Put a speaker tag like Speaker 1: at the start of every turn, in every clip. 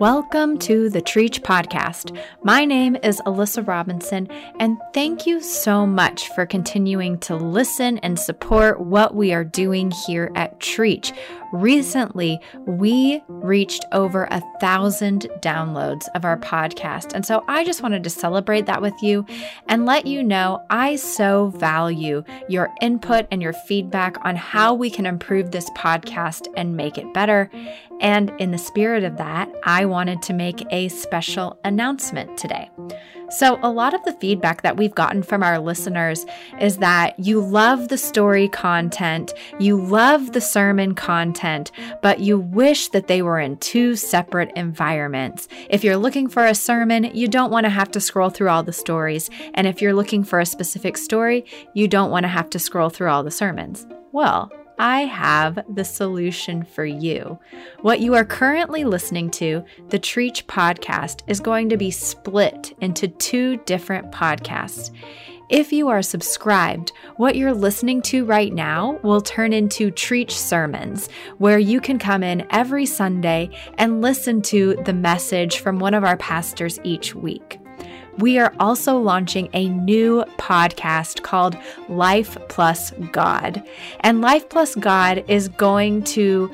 Speaker 1: Welcome to the Trietsch Podcast. My name is Alyssa Robinson, and thank you so much for continuing to listen and support what we are doing here at Trietsch. Recently, we reached over a thousand downloads of our podcast. And so I just wanted to celebrate that with you and let you know I so value your input and your feedback on how we can improve this podcast and make it better. And in the spirit of that, I wanted to make a special announcement today. So, a lot of the feedback that we've gotten from our listeners is that you love the story content, you love the sermon content, but you wish that they were in two separate environments. If you're looking for a sermon, you don't want to have to scroll through all the stories. And if you're looking for a specific story, you don't want to have to scroll through all the sermons. Well, I have the solution for you. What you are currently listening to, the Trietsch podcast, is going to be split into two different podcasts. If you are subscribed, what you're listening to right now will turn into Trietsch Sermons, where you can come in every Sunday and listen to the message from one of our pastors each week we are also launching a new podcast called Life Plus God. And Life Plus God is going to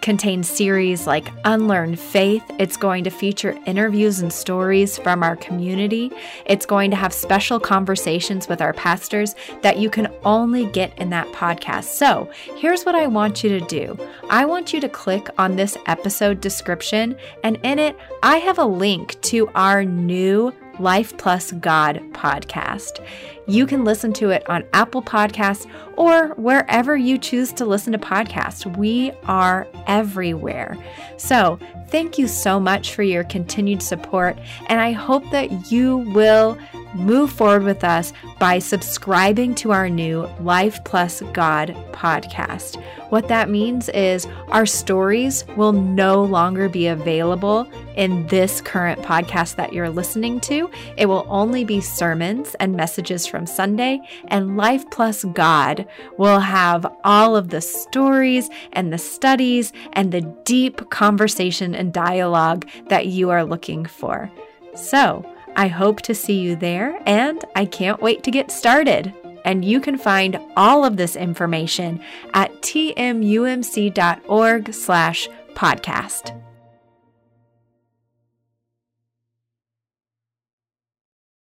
Speaker 1: contain series like Unlearn Faith. It's going to feature interviews and stories from our community. It's going to have special conversations with our pastors that you can only get in that podcast. So, here's what I want you to do I want you to click on this episode description, and in it, I have a link to our new Life Plus God podcast. You can listen to it on Apple Podcasts or wherever you choose to listen to podcasts. We are everywhere. So, thank you so much for your continued support, and I hope that you will move forward with us by subscribing to our new Life Plus God podcast. What that means is our stories will no longer be available in this current podcast that you're listening to. It will only be sermons and messages from Sunday, and Life Plus God will have all of the stories and the studies and the deep conversation and dialogue that you are looking for. So, I hope to see you there, and I can't wait to get started. And you can find all of this information at tmumc.org slash podcast.